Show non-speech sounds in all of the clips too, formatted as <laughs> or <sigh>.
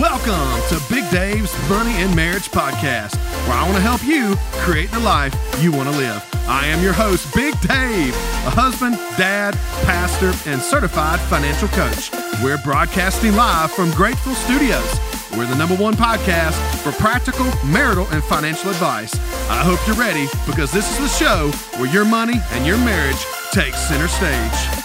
Welcome to Big Dave's Money and Marriage Podcast, where I want to help you create the life you want to live. I am your host, Big Dave, a husband, dad, pastor, and certified financial coach. We're broadcasting live from Grateful Studios. We're the number one podcast for practical marital and financial advice. I hope you're ready because this is the show where your money and your marriage takes center stage.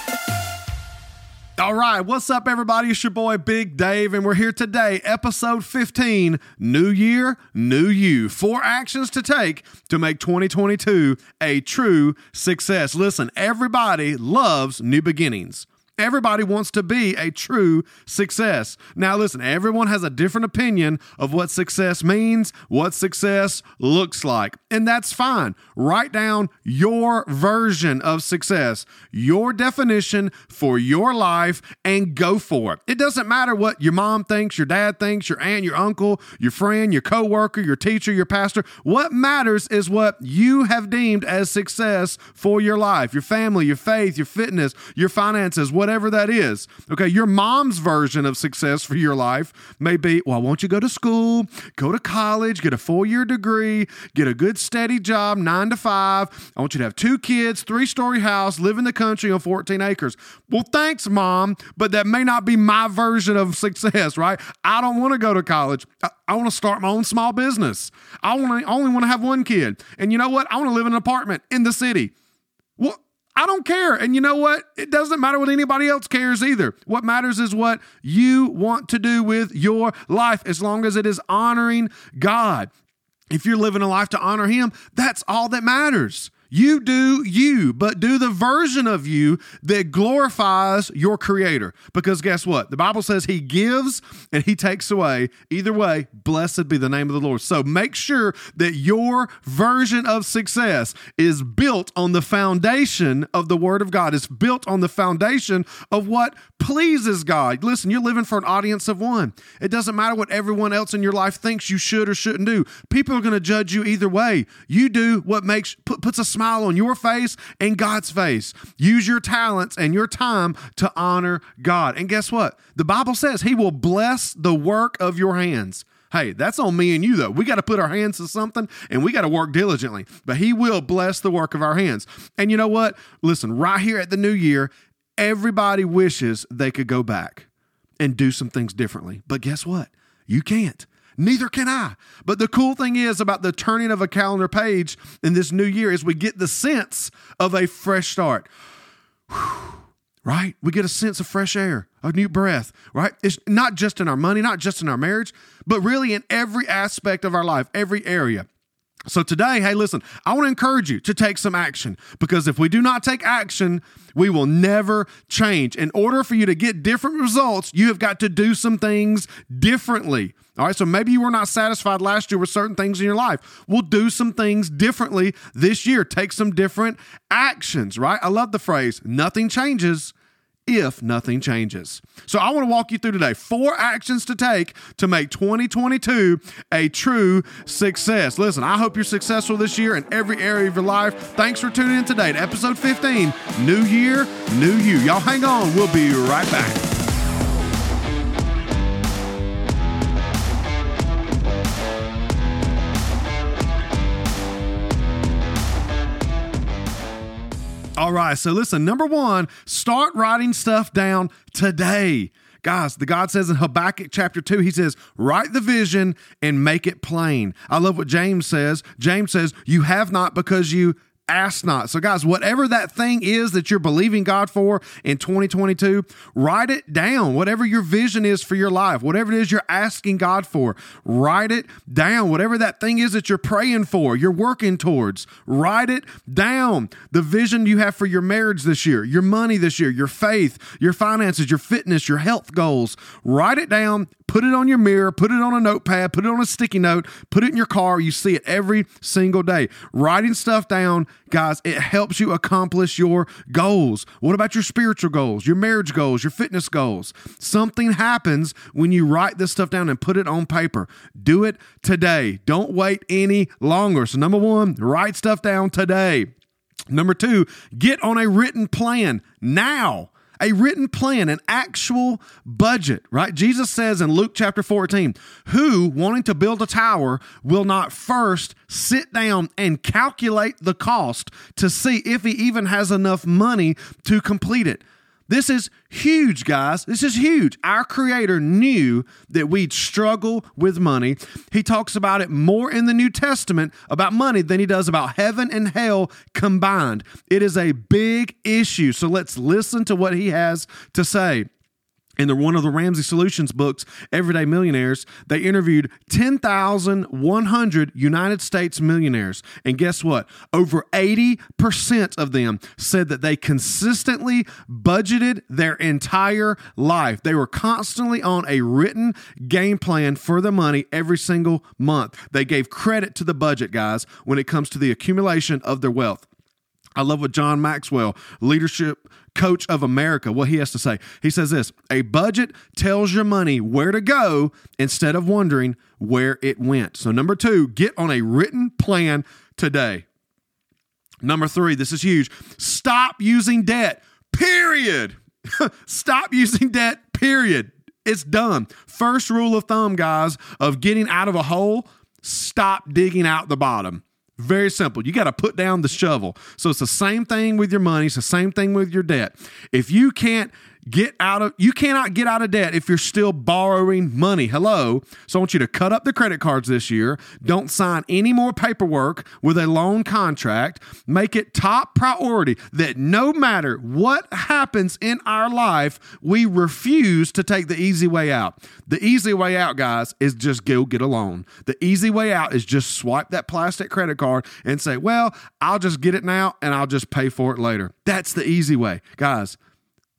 All right, what's up, everybody? It's your boy Big Dave, and we're here today, episode 15 New Year, New You. Four actions to take to make 2022 a true success. Listen, everybody loves new beginnings. Everybody wants to be a true success. Now, listen, everyone has a different opinion of what success means, what success looks like, and that's fine. Write down your version of success, your definition for your life, and go for it. It doesn't matter what your mom thinks, your dad thinks, your aunt, your uncle, your friend, your coworker, your teacher, your pastor. What matters is what you have deemed as success for your life, your family, your faith, your fitness, your finances, whatever that is. Okay, your mom's version of success for your life may be, well, won't you go to school, go to college, get a four year degree, get a good steady job, nine to five. I want you to have two kids, three story house, live in the country on 14 acres. Well, thanks, mom, but that may not be my version of success, right? I don't want to go to college. I, I want to start my own small business. I want to only want to have one kid. And you know what? I want to live in an apartment in the city. I don't care. And you know what? It doesn't matter what anybody else cares either. What matters is what you want to do with your life as long as it is honoring God. If you're living a life to honor Him, that's all that matters. You do you, but do the version of you that glorifies your creator. Because guess what? The Bible says he gives and he takes away. Either way, blessed be the name of the Lord. So make sure that your version of success is built on the foundation of the word of God. It's built on the foundation of what pleases God. Listen, you're living for an audience of one. It doesn't matter what everyone else in your life thinks you should or shouldn't do. People are going to judge you either way. You do what makes puts a smile on your face and God's face. Use your talents and your time to honor God. And guess what? The Bible says He will bless the work of your hands. Hey, that's on me and you, though. We got to put our hands to something and we got to work diligently, but He will bless the work of our hands. And you know what? Listen, right here at the new year, everybody wishes they could go back and do some things differently. But guess what? You can't. Neither can I. But the cool thing is about the turning of a calendar page in this new year is we get the sense of a fresh start. Whew, right? We get a sense of fresh air, a new breath, right? It's not just in our money, not just in our marriage, but really in every aspect of our life, every area. So today, hey, listen, I want to encourage you to take some action because if we do not take action, we will never change. In order for you to get different results, you have got to do some things differently. All right, so maybe you were not satisfied last year with certain things in your life. We'll do some things differently this year. Take some different actions, right? I love the phrase, nothing changes if nothing changes. So I want to walk you through today four actions to take to make 2022 a true success. Listen, I hope you're successful this year in every area of your life. Thanks for tuning in today to episode 15, New Year, New You. Y'all hang on, we'll be right back. All right. So listen, number one, start writing stuff down today. Guys, the God says in Habakkuk chapter 2, he says, write the vision and make it plain. I love what James says. James says, you have not because you ask not. So, guys, whatever that thing is that you're believing God for in 2022, write it down. Whatever your vision is for your life, whatever it is you're asking God for, write it down. Whatever that thing is that you're praying for, you're working towards, write it down. The vision you have for your marriage this year, your money this year, your faith, your finances, your fitness, your health goals, write it down. Put it on your mirror, put it on a notepad, put it on a sticky note, put it in your car. You see it every single day. Writing stuff down guys, it helps you accomplish your goals. What about your spiritual goals, your marriage goals, your fitness goals? Something happens when you write this stuff down and put it on paper. Do it today. Don't wait any longer. So, number one, write stuff down today. Number two, get on a written plan now. A written plan, an actual budget, right? Jesus says in Luke chapter 14, who, wanting to build a tower, will not first sit down and calculate the cost to see if he even has enough money to complete it. This is huge, guys. This is huge. Our Creator knew that we'd struggle with money. He talks about it more in the New Testament about money than he does about heaven and hell combined. It is a big issue. So let's listen to what he has to say in the one of the Ramsey Solutions books, Everyday Millionaires, they interviewed 10,100 United States millionaires. And guess what? Over 80% of them said that they consistently budgeted their entire life. They were constantly on a written game plan for the money every single month. They gave credit to the budget, guys, when it comes to the accumulation of their wealth. I love what John Maxwell, leadership coach of America, what he has to say. He says this A budget tells your money where to go instead of wondering where it went. So, number two, get on a written plan today. Number three, this is huge. Stop using debt, period. <laughs> Stop using debt, period. It's done. First rule of thumb, guys, of getting out of a hole stop digging out the bottom. Very simple. You got to put down the shovel. So it's the same thing with your money. It's the same thing with your debt. If you can't get out of you cannot get out of debt if you're still borrowing money. Hello? So i want you to cut up the credit cards this year. Don't sign any more paperwork with a loan contract. Make it top priority that no matter what happens in our life we refuse to take the easy way out. The easy way out guys is just go get a loan. The easy way out is just swipe that plastic credit card and say well i'll just get it now and i'll just pay for it later. That's the easy way. Guys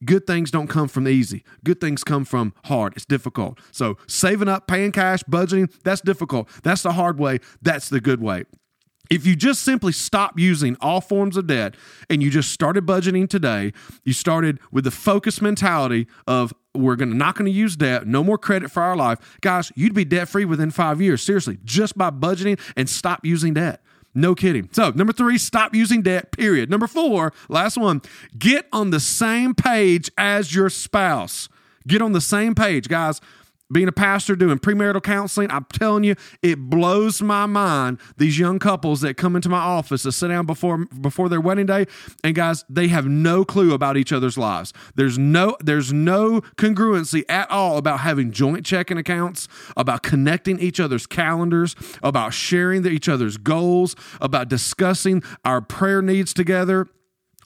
Good things don't come from easy. Good things come from hard. It's difficult. So, saving up, paying cash, budgeting, that's difficult. That's the hard way. That's the good way. If you just simply stop using all forms of debt and you just started budgeting today, you started with the focus mentality of we're gonna not going to use debt, no more credit for our life, guys, you'd be debt free within five years. Seriously, just by budgeting and stop using debt. No kidding. So, number three, stop using debt, period. Number four, last one, get on the same page as your spouse. Get on the same page, guys being a pastor doing premarital counseling i'm telling you it blows my mind these young couples that come into my office to sit down before before their wedding day and guys they have no clue about each other's lives. There's no there's no congruency at all about having joint checking accounts about connecting each other's calendars about sharing each other's goals about discussing our prayer needs together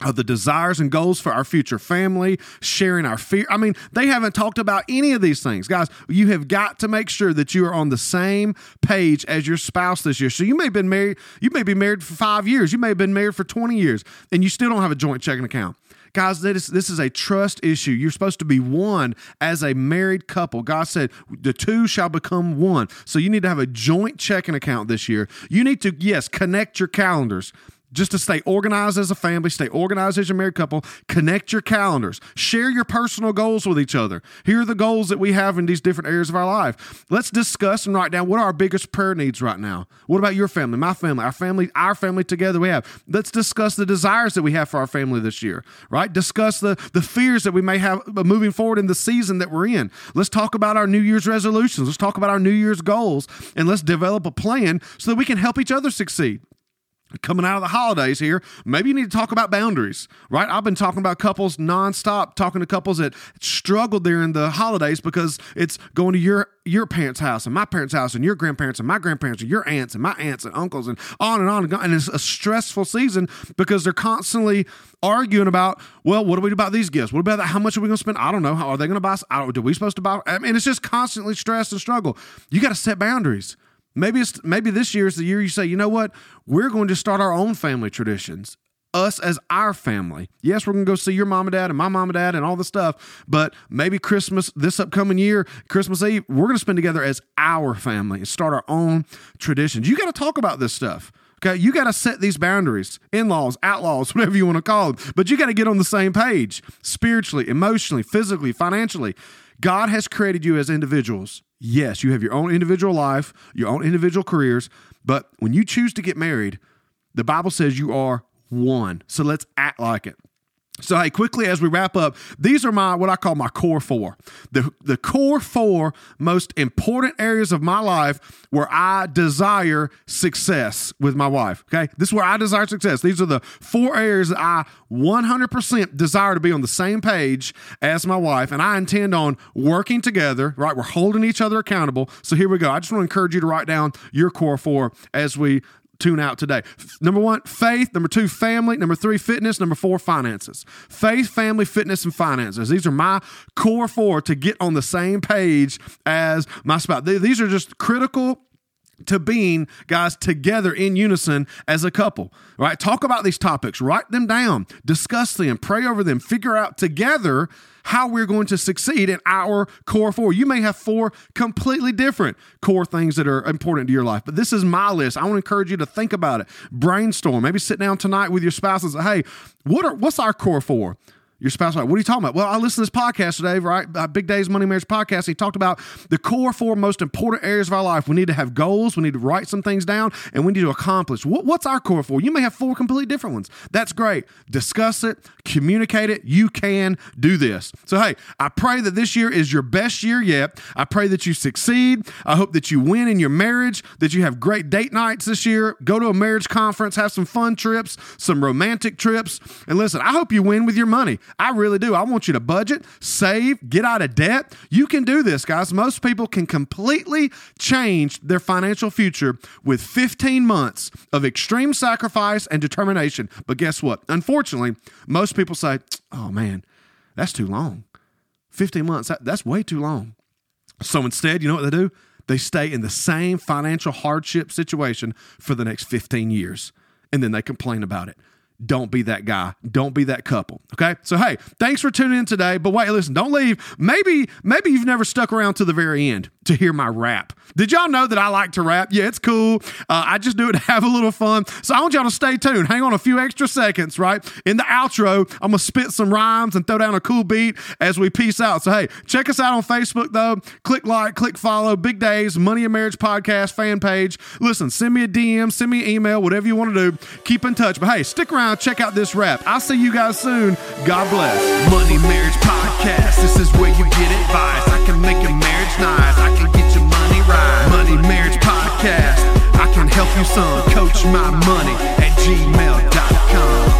of the desires and goals for our future family, sharing our fear. I mean, they haven't talked about any of these things. Guys, you have got to make sure that you are on the same page as your spouse this year. So you may have been married, you may be married for five years, you may have been married for 20 years, and you still don't have a joint checking account. Guys, this, this is a trust issue. You're supposed to be one as a married couple. God said, the two shall become one. So you need to have a joint checking account this year. You need to, yes, connect your calendars just to stay organized as a family, stay organized as a married couple, connect your calendars, share your personal goals with each other. Here are the goals that we have in these different areas of our life. Let's discuss and write down what are our biggest prayer needs right now. What about your family, my family, our family, our family together we have. Let's discuss the desires that we have for our family this year, right? Discuss the, the fears that we may have moving forward in the season that we're in. Let's talk about our New Year's resolutions. Let's talk about our New Year's goals and let's develop a plan so that we can help each other succeed coming out of the holidays here, maybe you need to talk about boundaries, right? I've been talking about couples nonstop, talking to couples that struggled during the holidays because it's going to your your parents' house and my parents' house and your grandparents and my grandparents and your aunts and my aunts and uncles and on and on and on. And it's a stressful season because they're constantly arguing about, well, what do we do about these gifts? What about that? How much are we going to spend? I don't know. How are they going to buy? I don't, are we supposed to buy? I mean, it's just constantly stress and struggle. You got to set boundaries. Maybe it's maybe this year is the year you say, you know what, we're going to start our own family traditions. Us as our family. Yes, we're gonna go see your mom and dad and my mom and dad and all the stuff, but maybe Christmas this upcoming year, Christmas Eve, we're gonna spend together as our family and start our own traditions. You gotta talk about this stuff. Okay, you got to set these boundaries, in laws, outlaws, <laughs> whatever you want to call them, but you got to get on the same page spiritually, emotionally, physically, financially. God has created you as individuals. Yes, you have your own individual life, your own individual careers, but when you choose to get married, the Bible says you are one. So let's act like it. So, hey, quickly as we wrap up, these are my what I call my core four. The, the core four most important areas of my life where I desire success with my wife. Okay. This is where I desire success. These are the four areas that I 100% desire to be on the same page as my wife. And I intend on working together, right? We're holding each other accountable. So, here we go. I just want to encourage you to write down your core four as we tune out today. Number one, faith. Number two, family. Number three, fitness. Number four, finances. Faith, family, fitness, and finances. These are my core four to get on the same page as my spouse. These are just critical to being guys together in unison as a couple right? Talk about these topics. Write them down. Discuss them. Pray over them. Figure out together how we're going to succeed in our core four. You may have four completely different core things that are important to your life, but this is my list. I want to encourage you to think about it, brainstorm, maybe sit down tonight with your spouse and say, hey, what are what's our core four? Your spouse, like, what are you talking about? Well, I listened to this podcast today, right? Uh, Big Dave's Money Marriage podcast. He talked about the core four most important areas of our life. We need to have goals, we need to write some things down, and we need to accomplish. What, what's our core four? You may have four completely different ones. That's great. Discuss it, communicate it. You can do this. So, hey, I pray that this year is your best year yet. I pray that you succeed. I hope that you win in your marriage, that you have great date nights this year. Go to a marriage conference, have some fun trips, some romantic trips. And listen, I hope you win with your money. I really do. I want you to budget, save, get out of debt. You can do this, guys. Most people can completely change their financial future with 15 months of extreme sacrifice and determination. But guess what? Unfortunately, most people say, oh man, that's too long. 15 months, that's way too long. So instead, you know what they do? They stay in the same financial hardship situation for the next 15 years and then they complain about it don't be that guy. Don't be that couple. Okay. So, hey, thanks for tuning in today. But wait, listen, don't leave. Maybe, maybe you've never stuck around to the very end to hear my rap. Did y'all know that I like to rap? Yeah, it's cool. Uh, I just do it to have a little fun. So I want y'all to stay tuned. Hang on a few extra seconds, right? In the outro, I'm to spit some rhymes and throw down a cool beat as we peace out. So, hey, check us out on Facebook, though. Click like, click follow. Big Dave's Money and Marriage Podcast fan page. Listen, send me a DM, send me an email, whatever you want to do. Keep in touch. But hey, stick around, check out this rap. I'll see you guys soon. God bless. Money Marriage Podcast. This is where you get advice. I can make your marriage nice. I can get your money right. Money Marriage Podcast. I can help you, son. Coach my money at Gmail.